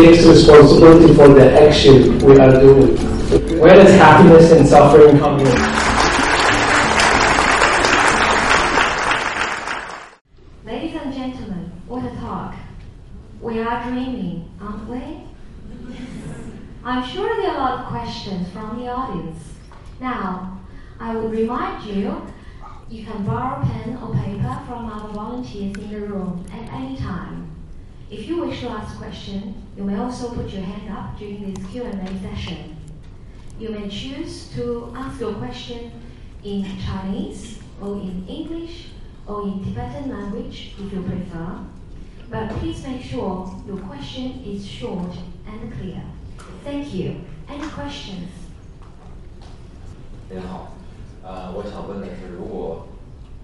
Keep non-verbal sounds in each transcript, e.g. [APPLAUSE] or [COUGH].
takes responsibility for the action we are doing? Where does happiness and suffering come in? Ladies and gentlemen, what a talk. We are dreaming, aren't we? I'm sure there are a lot of questions from the audience. Now, I would remind you, you can borrow pen or paper from our volunteers in the room at any time. If you wish to ask a question, you may also put your hand up during this Q&A session. You may choose to ask your question in Chinese or in English or in Tibetan language if you prefer. But please make sure your question is short and clear. Thank you. Any questions? 您好，呃，我想问的是，如果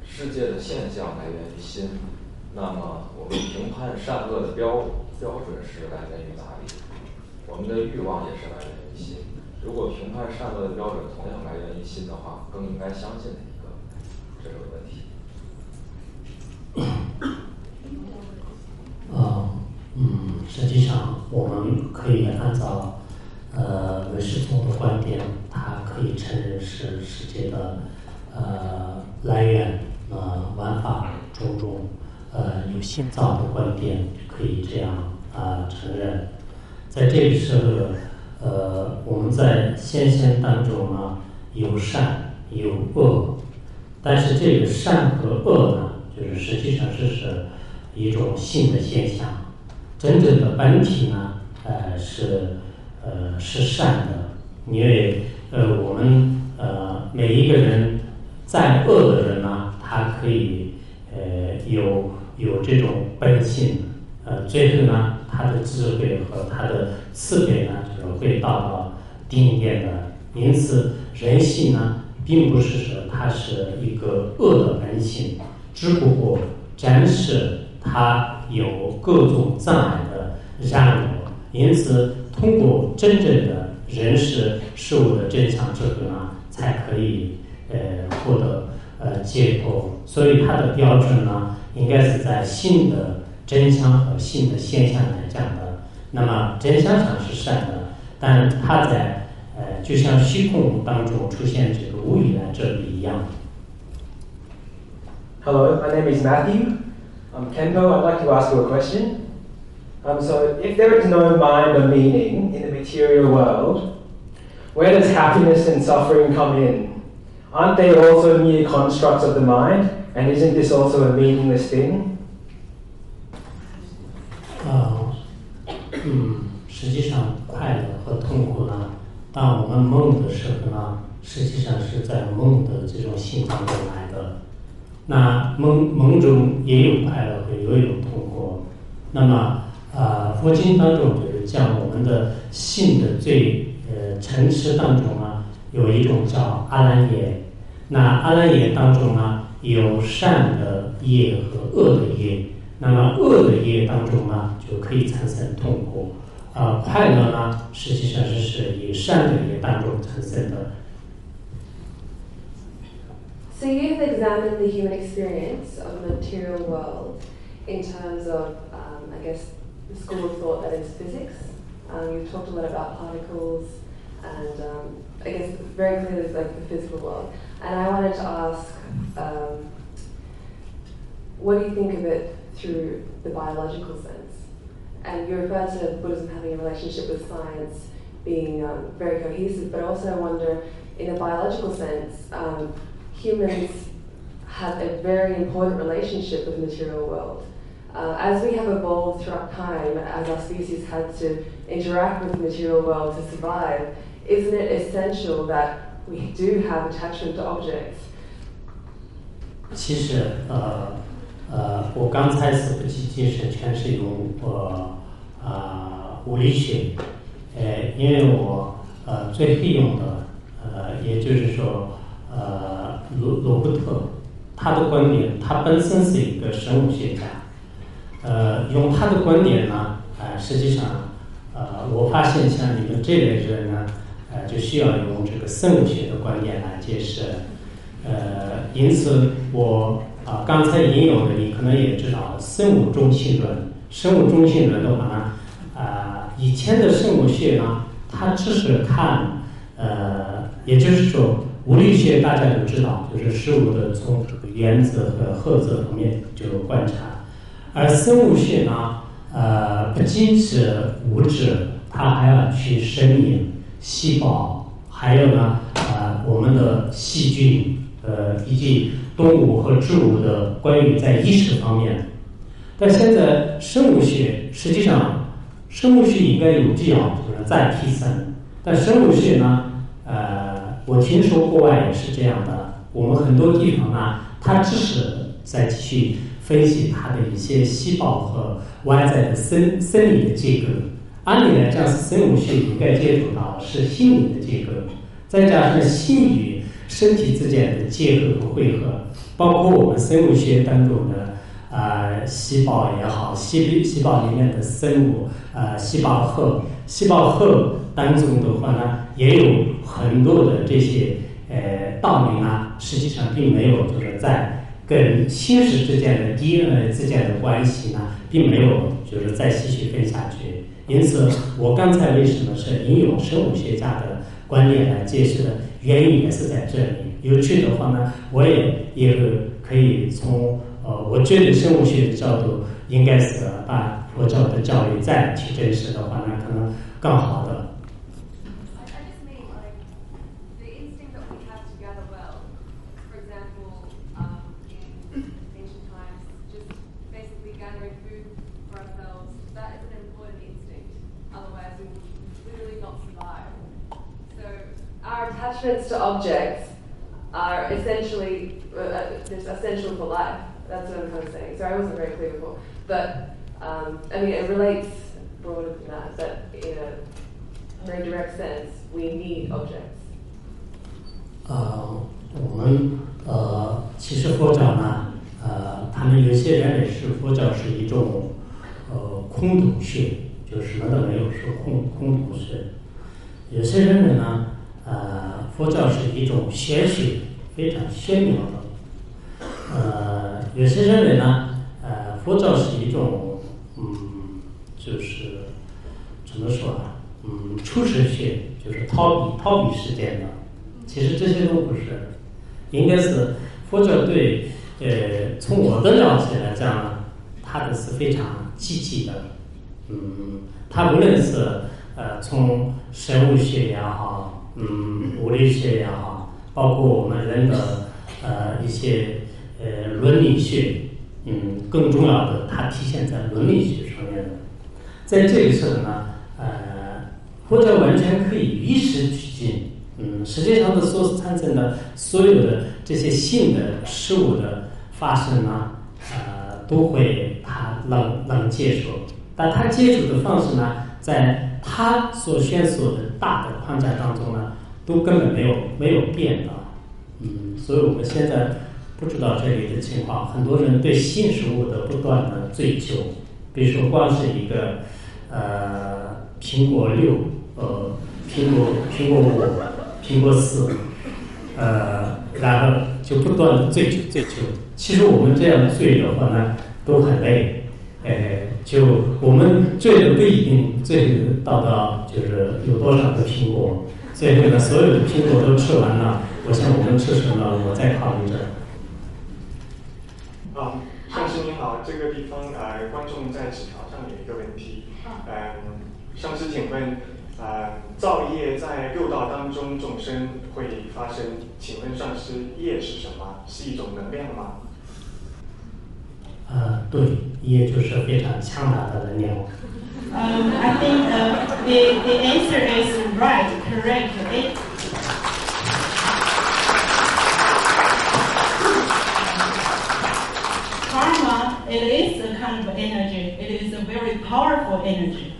世界的现象来源于心， 那么我们评判善恶的标标准是来源于哪里？我们的欲望也是来源于心。如果评判善恶的标准同样来源于心的话，更应该相信哪一个？这个问题。呃，嗯，实际上我们可以按照呃唯识宗的观点，它可以承认是世界的呃来源呃玩法种种呃有心脏的观点可以这样啊承认。在这个时候，呃，我们在现象当中呢有善有恶，但是这个善和恶呢，就是实际上是是。一种性的现象，真正的本体呢，呃是呃是善的，因为呃我们呃每一个人再恶的人呢，他可以呃有有这种本性，呃最后呢，他的智慧和他的慈悲呢，就是会到到顶点的。因此，人性呢，并不是说它是一个恶的本性，只不过展示。它有各种障碍的让我，因此通过真正的人事事物的真相之后呢，才可以呃获得呃解脱。所以它的标准呢，应该是在性的真相和性的现象来讲的。那么真相上是善的，但它在呃就像虚空当中出现这个无语来这里一样。Hello, my name is Matthew. Um, Kenpo, I'd like to ask you a question. Um, so, if there is no mind or meaning in the material world, where does happiness and suffering come in? Aren't they also mere constructs of the mind? And isn't this also a meaningless thing? 呃，嗯，实际上快乐和痛苦呢，当我们梦的时候呢，实际上是在梦的这种性当中来的。那梦梦中也有快乐和也有痛苦。那么，啊，佛经当中就是讲我们的性的最呃层次当中呢，有一种叫阿兰业。那阿兰业当中呢，有善的业和恶的业。那么恶的业当中呢，就可以产生痛苦。啊，快乐呢，实际上是是以善的业当中产生的。So you've examined the human experience of the material world in terms of, um, I guess, the school of thought that is physics. Um, you've talked a lot about particles and um, I guess very clearly it's like the physical world. And I wanted to ask, um, what do you think of it through the biological sense? And you refer to Buddhism having a relationship with science being um, very cohesive, but also I wonder, in a biological sense, um, humans have a very important relationship with the material world. Uh, as we have evolved throughout time, as our species had to interact with the material world to survive, isn't it essential that we [LAUGHS] do have attachment to objects? 其实，呃，呃，我刚才是不计精神，全是用呃啊物理学，呃，因为我呃最会用的，呃，也就是说，呃，罗罗伯特，他的观点，他本身是一个生物学家，呃，用他的观点呢，呃，实际上，呃，我发现像你们这类人呢，就需要用这个生物学的观点来解释。呃，因此我啊刚才引用的，你可能也知道生物中心论。生物中心论的话呢，啊，以前的生物学呢，它只是看，呃，也就是说，物理学大家都知道，就是事物的从这个原子和核子方面就观察，而生物学呢，呃，不仅是物质，它还要去生命、细胞，还有呢，啊，我们的细菌，呃，以及动物和植物的关于在意识方面。但现在生物学实际上，生物学应该有这样就是再提升。但生物学呢，呃，我听说国外也是这样的。我们很多地方呢，它只是在继续分析它的一些细胞和外在的生生理的结构。按理来讲，生物学应该接触到是心理的结构，再加上心与身体之间的结合和汇合，包括我们生物学当中的。呃，细胞也好，细细胞里面的生物，呃，细胞核，细胞核当中的话呢，也有很多的这些呃道理呢，实际上并没有就是在跟现实之间的 DNA 之间的关系呢，并没有就是再继续分下去。因此，我刚才为什么是引用生物学家的观点来解释的原因也是在这里。有趣的话呢，我也也可以从。呃，我觉得生物学的角度应该是把佛教的教育再去认识的话，呢可能更好的。objects are essentially uh, essential for life. That's what I'm kind of saying. Sorry, I wasn't very clear before. But, um, I mean, it relates broader than that, that in a very direct sense, we need objects. 呃，我们呃，其实佛教呢，呃，他们有些认为是佛教是一种呃空洞学，就什么都没有，是空空洞学。有些人认为呢，呃， 佛教是一种玄学，非常玄妙的，呃。有些认为呢，呃，佛教是一种，嗯，就是怎么说啊，嗯，出世学，就是逃避逃避世界的。其实这些都不是，应该是佛教对，呃，从我的了解来讲呢，它的是非常积极的，嗯，它无论是呃从生物学也好，嗯，物理学也好，包括我们人的呃一些。呃，伦理学，嗯，更重要的，它体现在伦理学上面的。在这个时候呢，呃，佛教完全可以与时俱进，嗯，实际上的所产生的所有的这些新的事物的发生呢，呃，都会他能能接受，但他接触的方式呢，在他所选所的大的框架当中呢，都根本没有没有变的，嗯，所以我们现在。不知道这里的情况，很多人对新事物的不断的追求，比如说光是一个呃苹果六，呃苹果苹果五，苹果四，呃然后就不断的追求追求。其实我们这样追的话呢，都很累，呃就我们追的不一定追到到就是有多少个苹果，最后呢所有的苹果都吃完了，我想我们吃什么，我再考虑着。啊，上师您好，这个地方呃，观众在纸条上有一个问题，嗯，上师请问，呃，造业在六道当中众生会发生，请问上师业是什么？是一种能量吗？呃，对，也就是非常强大的能量。Um, I think uh, the the answer is right, correct. It it is a kind of energy. It is a very powerful energy.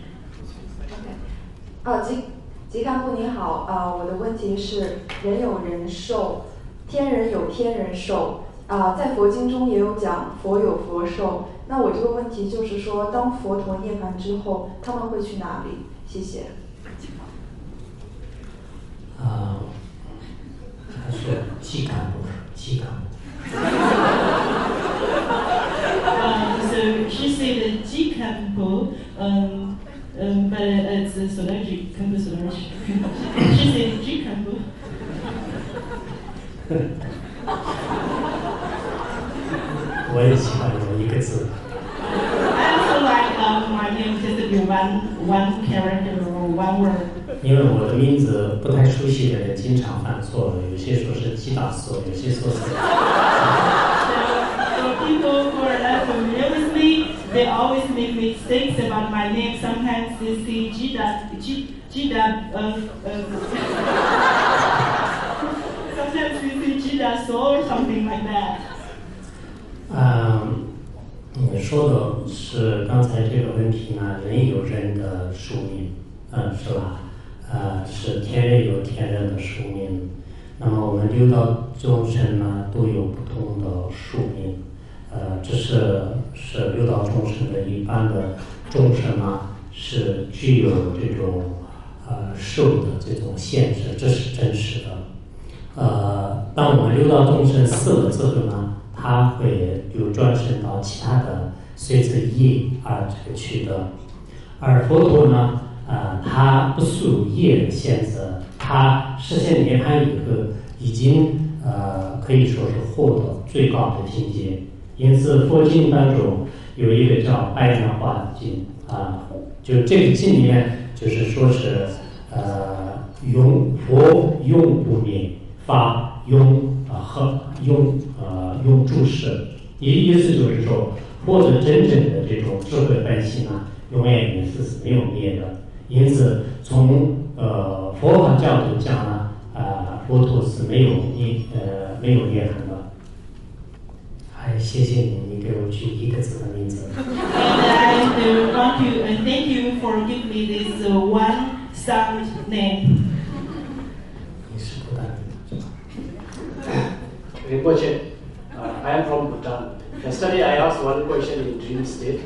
啊，吉吉干部你好，啊，我的问题是人有人寿，天人有天人寿，啊，在佛经中也有讲佛有佛寿。那我这个问题就是说，当佛陀涅槃之后，他们会去哪里？谢谢。基干部，基干部。Um, so she said G Campo, um, um, but it's a Solange, Campo Solange. she said G Campo. 我也喜欢有一个字，I also like um, my name just to be one, one character or one word. 因为我的名字不太熟悉的人经常犯错，有些说是七大索，有些说是 So for people who are not familiar with me, they always make mistakes about my name. Sometimes they say Gida, Gida, uh, uh, sometimes they say Gida So or something like that. 嗯，你说的是刚才这个问题呢，人有人的宿命，嗯，是吧？呃，是天人有天人的宿命。那么我们六道众生呢，都有不同的宿命。呃，这是是六道众生的一般的众生呢，是具有这种呃受的这种限制，这是真实的。呃，当我们六道众生死了之后呢，他会有转生到其他的随着业而这个去的。而佛陀呢，呃，他不受业的限制，他实现涅槃以后，已经呃可以说是获得最高的境界。因此，佛经当中有一个叫《白莲花经》啊，就这个经里面就是说是呃永佛永不灭，法永啊和永呃永注释，意意思就是说，佛的真正的这种智慧本性啊，永远也是没有灭的。因此，从呃佛法角度讲呢，啊、佛陀是没有涅呃没有涅槃的。还谢谢你，你给我取一个字的名字。 And I uh, want to uh, thank you for giving me this uh, one sound name. 你是不丹的，是吧？ Rinpoche, [COUGHS] uh, I am from Bhutan. Yesterday I asked one question in dream state.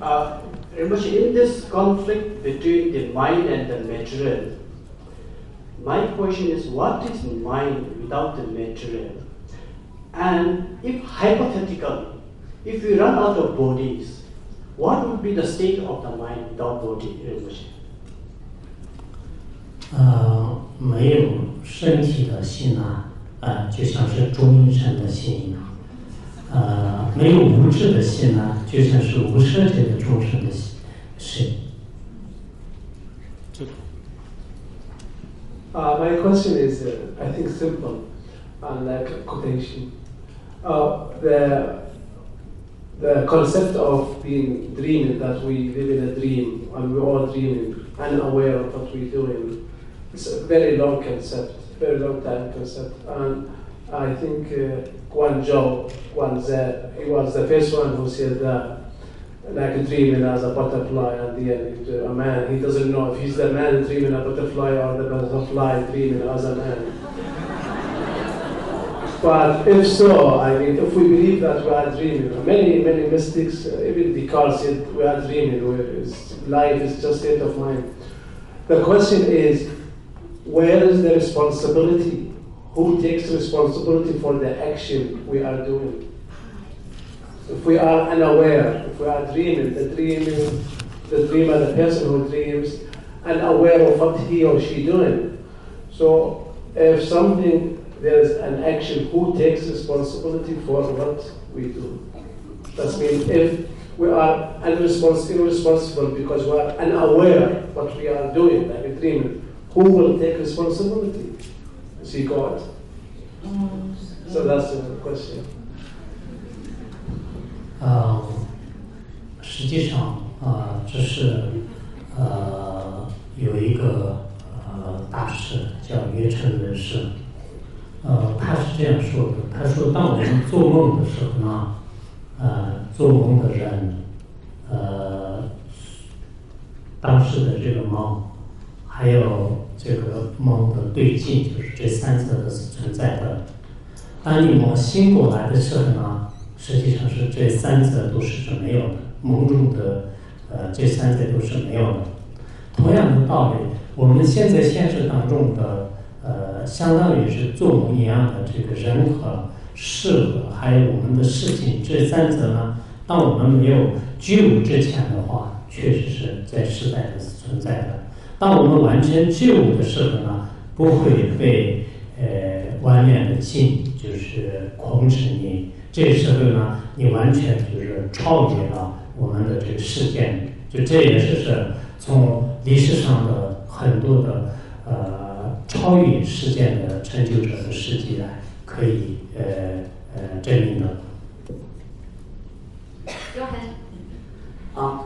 Uh, Rinpoche, in this conflict between the mind and the material, my question is what is mind without the material? And if hypothetical, if we run out of bodies, what would be the state of the mind without body, Rinpoche? 呃，没有身体的心啊，呃，就像是众生的心一样。呃，没有无智的心呢， ，uh, 就像是无色界的众生的心。心。 Uh, my question is, uh, I think, simple, unlike a quotation. Uh, the, the concept of being dreaming, that we live in a dream, and we're all dreaming, unaware of what we're doing, it's a very long concept, very long time concept. And I think uh, Guan Zhou, Guan Ze, he was the first one who said that like dreaming as a butterfly at the end. A man, he doesn't know if he's the man dreaming a butterfly or the butterfly dreaming as a man. But if so, I mean, if we believe that we are dreaming, many, many mystics, uh, even Descartes said we are dreaming, life is just state of mind. The question is, where is the responsibility? Who takes responsibility for the action we are doing? If we are unaware, if we are dreaming, the dreaming, the dreamer, the person who dreams, unaware of what he or she doing. So if something, there is an action, who takes responsibility for what we do? That means if we are unrespons- irresponsible because we are unaware what we are doing, like a dreaming, who will take responsibility? See God. So that's the question. 呃，实际上，呃，这是呃有一个呃大师叫约成人士，呃，他是这样说的，他说，当我们做梦的时候呢，呃，做梦的人，呃，当时的这个梦，还有这个梦的对境，就是这三者都是存在的。当你梦醒过来的时候呢，实际上是这三者都是是没有的，梦中的呃这三者都是没有的。同样的道理，我们现在现实当中的呃，相当于是做梦一样的这个人和事和还有我们的事情这三者呢，当我们没有具有之前的话，确实是在时代的存在的。当我们完全具有的时候呢，不会被呃外面的境就是控制你。这时候呢，你完全就是超越了我们的这个事件。就这也是是从历史上的很多的呃超越事件的成就者的事迹来可以呃呃证明的。Go ahead. Um,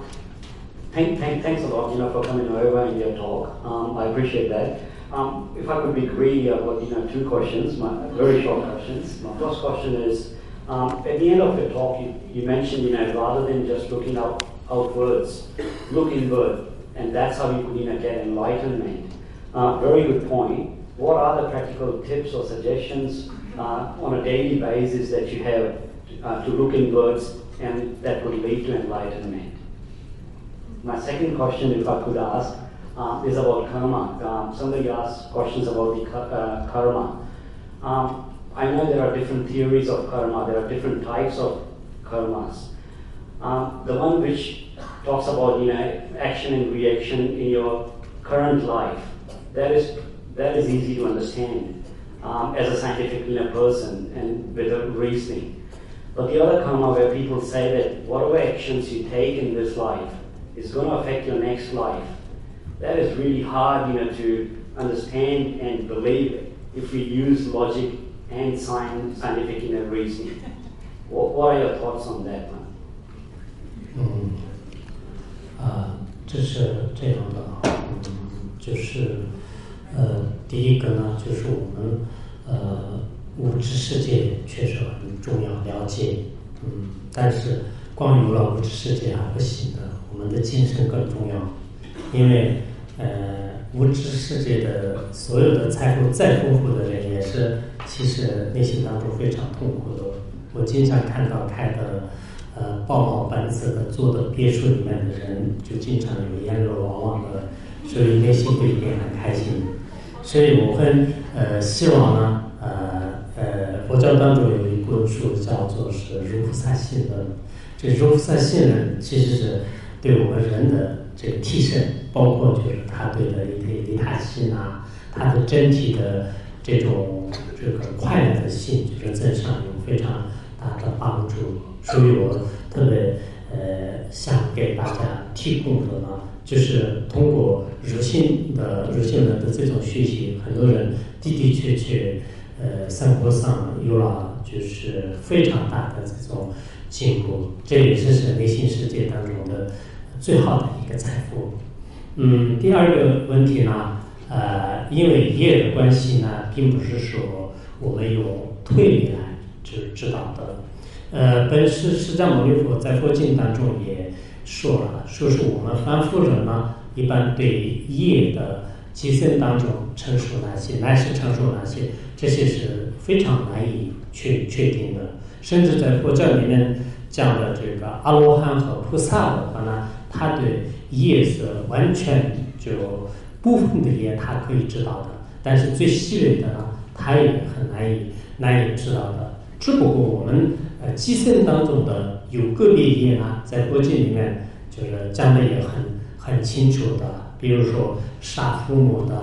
thank, thank, thanks a lot, know, for coming over in your talk. Um, I appreciate that. Um, if I could be greedy, I've got, you know, two questions, my, very short questions. My first question is, um, at the end of your talk, you, you mentioned, you know, rather than just looking out, outwards, look inward, and that's how you could, you know, get enlightenment. Uh, very good point. What are the practical tips or suggestions uh, on a daily basis that you have uh, to look inwards and that would lead to enlightenment? My second question, if I could ask, uh, is about karma. Um, somebody asked questions about the uh, karma. Um, I know there are different theories of karma, there are different types of karmas. Um, the one which talks about you know, action and reaction in your current life, that is, that is easy to understand um, as a scientific person and with a reasoning. But the other karma where people say that whatever actions you take in this life is going to affect your next life, that is really hard you know, to understand and believe if we use logic and science, scientific you know, reasoning. What, what are your thoughts on that one? 嗯，啊，这是这样的，嗯，就是，呃，第一个呢，就是我们，呃，物质世界确实很重要，了解，嗯，但是光有了物质世界还不行的， 我们的精神更重要，因为，呃，物质世界的所有的财富再丰富的人，也是其实内心当中非常痛苦的。我经常看到开的。呃，豹毛本色的坐的别墅里面的人，就经常有烟肉往往的，所以内心会变很开心。所以我会呃希望呢，呃呃，佛教当中有一部书叫做是《如菩萨信论》，这《如菩萨信论》其实是对我们人的这个提升，包括就是他对的一些利他心啊，他的整体的这种这个快乐的心，就是增上有非常大的帮助。所以我特别呃想给大家提供的呢，就是通过柔性的柔性人的这种学习，很多人的的确确呃生活上有了就是非常大的这种进步，这也是是内心世界当中的最好的一个财富。嗯，第二个问题呢，呃，因为业的关系呢，并不是说我们用推理来知知道的。呃，本师释迦牟尼佛在佛经当中也说了，说是我们凡夫人呢，一般对业的计算当中成熟哪些，乃是陈述哪些，这些是非常难以确确定的。甚至在佛教里面讲的这个阿罗汉和菩萨的话呢，他对业是完全就部分的业他可以知道的，但是最细微的呢，他也很难以难以知道的。只不过我们。呃，计算当中的有个别业呢，在佛经里面就是讲的也很很清楚的，比如说杀父母的，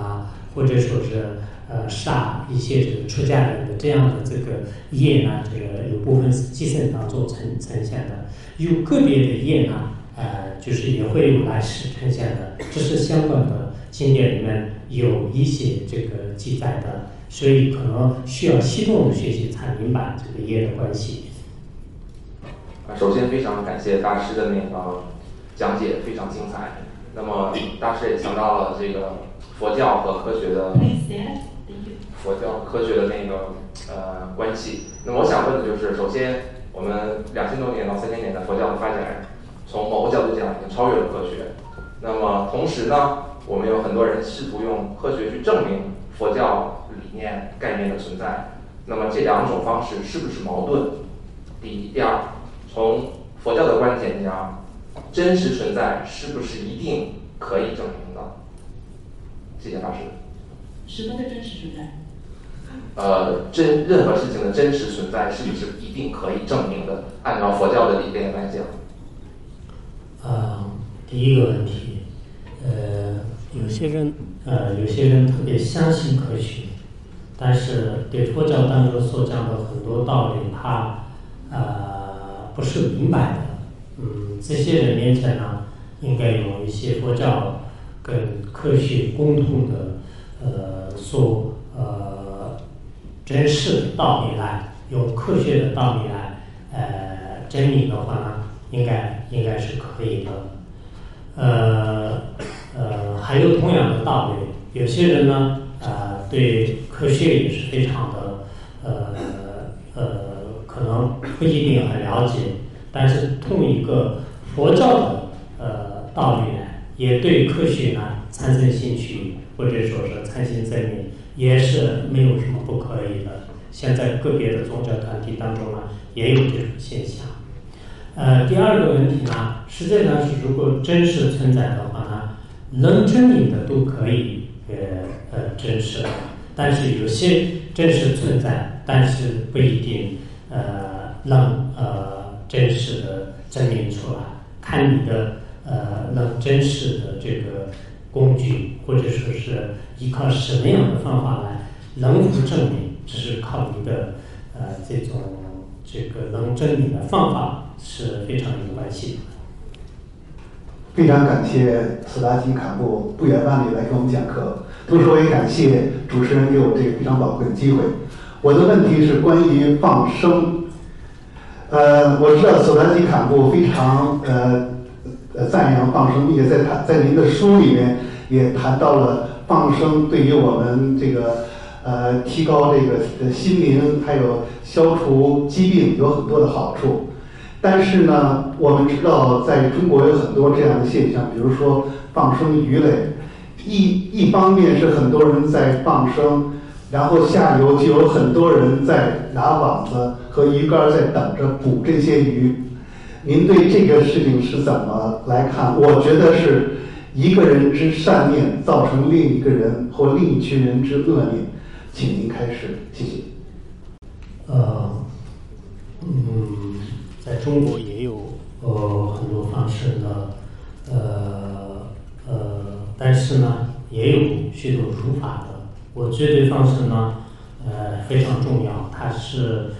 或者说是呃杀一些这个出家人的这样的这个业呢，这个有部分是计算当中呈呈现的，有个别的业呢，呃，就是也会有来世呈现的，这是相关的经典里面有一些这个记载的，所以可能需要系统的学习才明白这个业的关系。首先，非常感谢大师的那个讲解，非常精彩。那么，大师也强调了这个佛教和科学的佛教科学的那个呃关系。那么，我想问的就是，首先，我们两千多年到三千年的佛教的发展，从某个角度讲，已经超越了科学。那么，同时呢，我们有很多人试图用科学去证明佛教理念概念的存在。那么，这两种方式是不是矛盾？第一，第二。从佛教的观点讲，真实存在是不是一定可以证明的？谢谢老师。什么的真实存在？呃，真任何事情的真实存在是不是一定可以证明的？按照佛教的理念来讲。呃，第一个问题，呃，有些人呃，有些人特别相信科学，但是对佛教当中所讲的很多道理，他呃不是明白的。嗯，这些人面前呢，应该有一些佛教跟科学共同的呃所真实的道理来，用科学的道理来呃证明的话呢，应该。应该是可以的，呃呃，还有同样的道理，有些人呢，啊，对科学也是非常的，呃呃，可能不一定很了解，但是同一个佛教的呃道理呢，也对科学呢产生兴趣，或者说是产生证明，也是没有什么不可以的。现在个别的宗教团体当中呢，也有这种现象。呃，第二个问题呢，实际上是如果真实存在的话呢，能证明的都可以呃呃真实，但是有些真实存在，但是不一定呃能呃真实的证明出来，看你的呃能真实的这个工具，或者说是依靠什么样的方法来能否证明，只是靠你的呃这种这个能证明的方法。是非常有关系的。非常感谢斯达金卡布不远万里来给我们讲课，同时我也感谢主持人给我这个非常宝贵的机会。我的问题是关于放生。呃，我知道索拉吉卡布非常呃呃赞扬放生，并且在他在您的书里面也谈到了放生对于我们这个呃提高这个心灵还有消除疾病有很多的好处。但是呢，我们知道在中国有很多这样的现象，比如说放生鱼类，一一方面是很多人在放生，然后下游就有很多人在拿网子和鱼竿在等着捕这些鱼。您对这个事情是怎么来看？我觉得是一个人之善念造成另一个人或另一群人之恶念。请您开始，谢谢。呃，嗯。在中国也有呃很多方式的，呃呃，但是呢，也有许多如法的。我觉得方式呢，呃非常重要，它是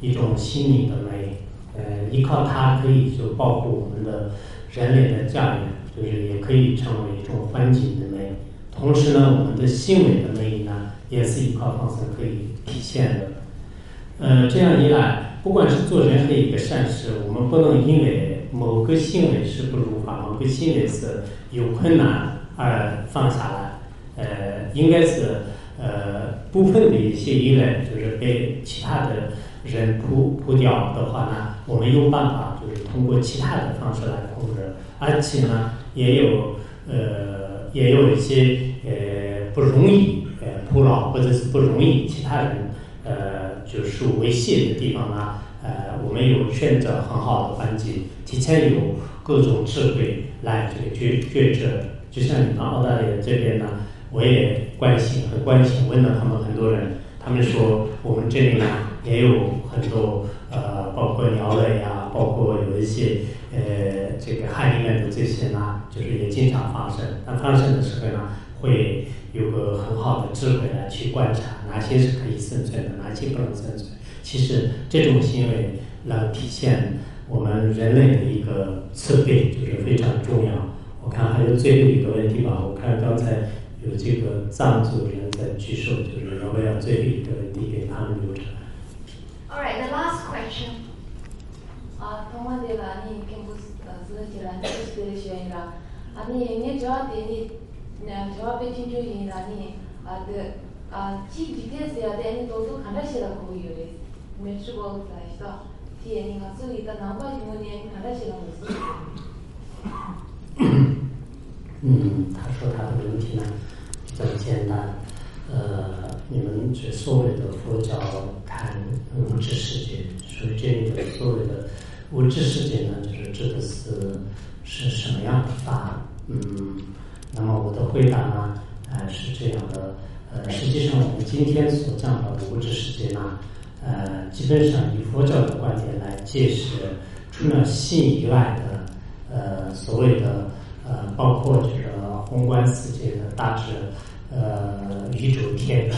一种心理的美，呃，依靠它可以就保护我们的人类的家园，就是也可以成为一种环境的美。同时呢，我们的行为的魅力呢，也是依靠放生可以体现的。呃，这样一来。不管是做任何一个善事，我们不能因为某个行为是不如法，某个行为是有困难而放下来。呃，应该是呃部分的一些依赖，就是被其他的人扑扑掉的话呢，我们有办法就是通过其他的方式来控制，而且呢，也有呃也有一些呃不容易呃扑扰或者是不容易其他人呃。就是危险的地方呢，呃，我们有选择很好的环境，提前有各种智慧来这个决决策。就像你们澳大利亚这边呢，我也关心，很关心，问了他们很多人，他们说我们这里呢也有很多呃，包括鸟类呀，包括有一些呃，这个海里面的这些呢，就是也经常发生。但发生的时候呢，会有个很好的智慧来去观察。哪些是可以生存的，哪些不能生存？其实这种行为来体现我们人类的一个慈悲，就是非常重要。我看还有最后一个问题吧，我看刚才有这个藏族人在举手，就是要不要最后一个问题给他们留着 ？All right, the last question. 아, 동안대가 아니 캠퍼스 스너지라 스피리시아이라 아니 네 저한테 니 저와 배진주이라니 아그 아, 지 디테일스야 되는 도도 간다시라고 이유래. 메트로볼 사이서 뒤에 니가 쓰이다 나와 주문이 간다시라고 있어. 嗯，他说他的问题呢比较简单，呃， 你们这所谓的佛教看物质世界，所以这里的所谓的物质世界呢，就是指的是是什么样的法？嗯，那么我的回答呢，呃，是这样的。呃，实际上我们今天所讲的物质世界呢，呃，基本上以佛教的观点来解释，除了性以外的，呃，所谓的呃，包括就是宏观世界的大致，呃，宇宙天体，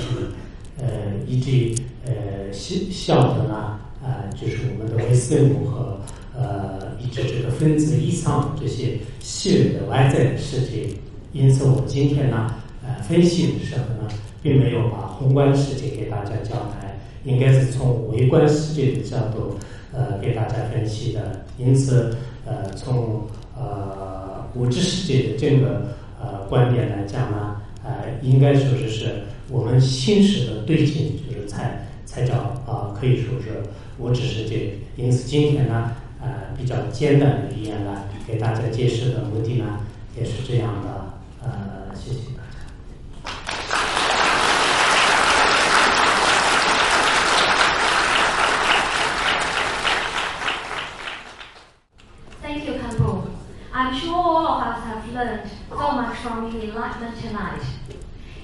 呃，以及呃小小的呢，啊，就是我们的微生物和呃，以及这个分子以上这些细微的外在的世界。因此，我们今天呢，呃，分析的时候呢，并没有把宏观世界给大家讲来，应该是从微观世界的角度，呃，给大家分析的。因此，呃，从呃物质世界的这个呃观点来讲呢，应该说是是我们心识的对境，就是才才叫啊，可以说是我只是这。因此，今天呢，呃，比较简单的语言呢给大家解释的目的呢，也是这样的。呃，谢谢 I'm sure all of us have learned so much from the enlightenment tonight.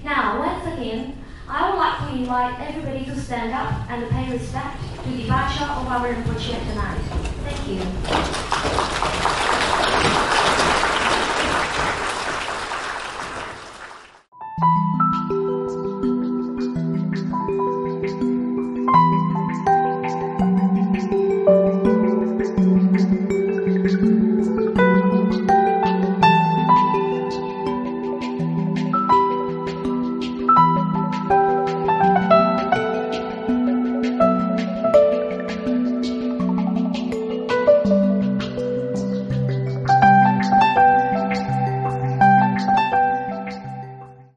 Now, once again, I would like to invite everybody to stand up and pay respect to the Bacha of our Rinpoche tonight. Thank you.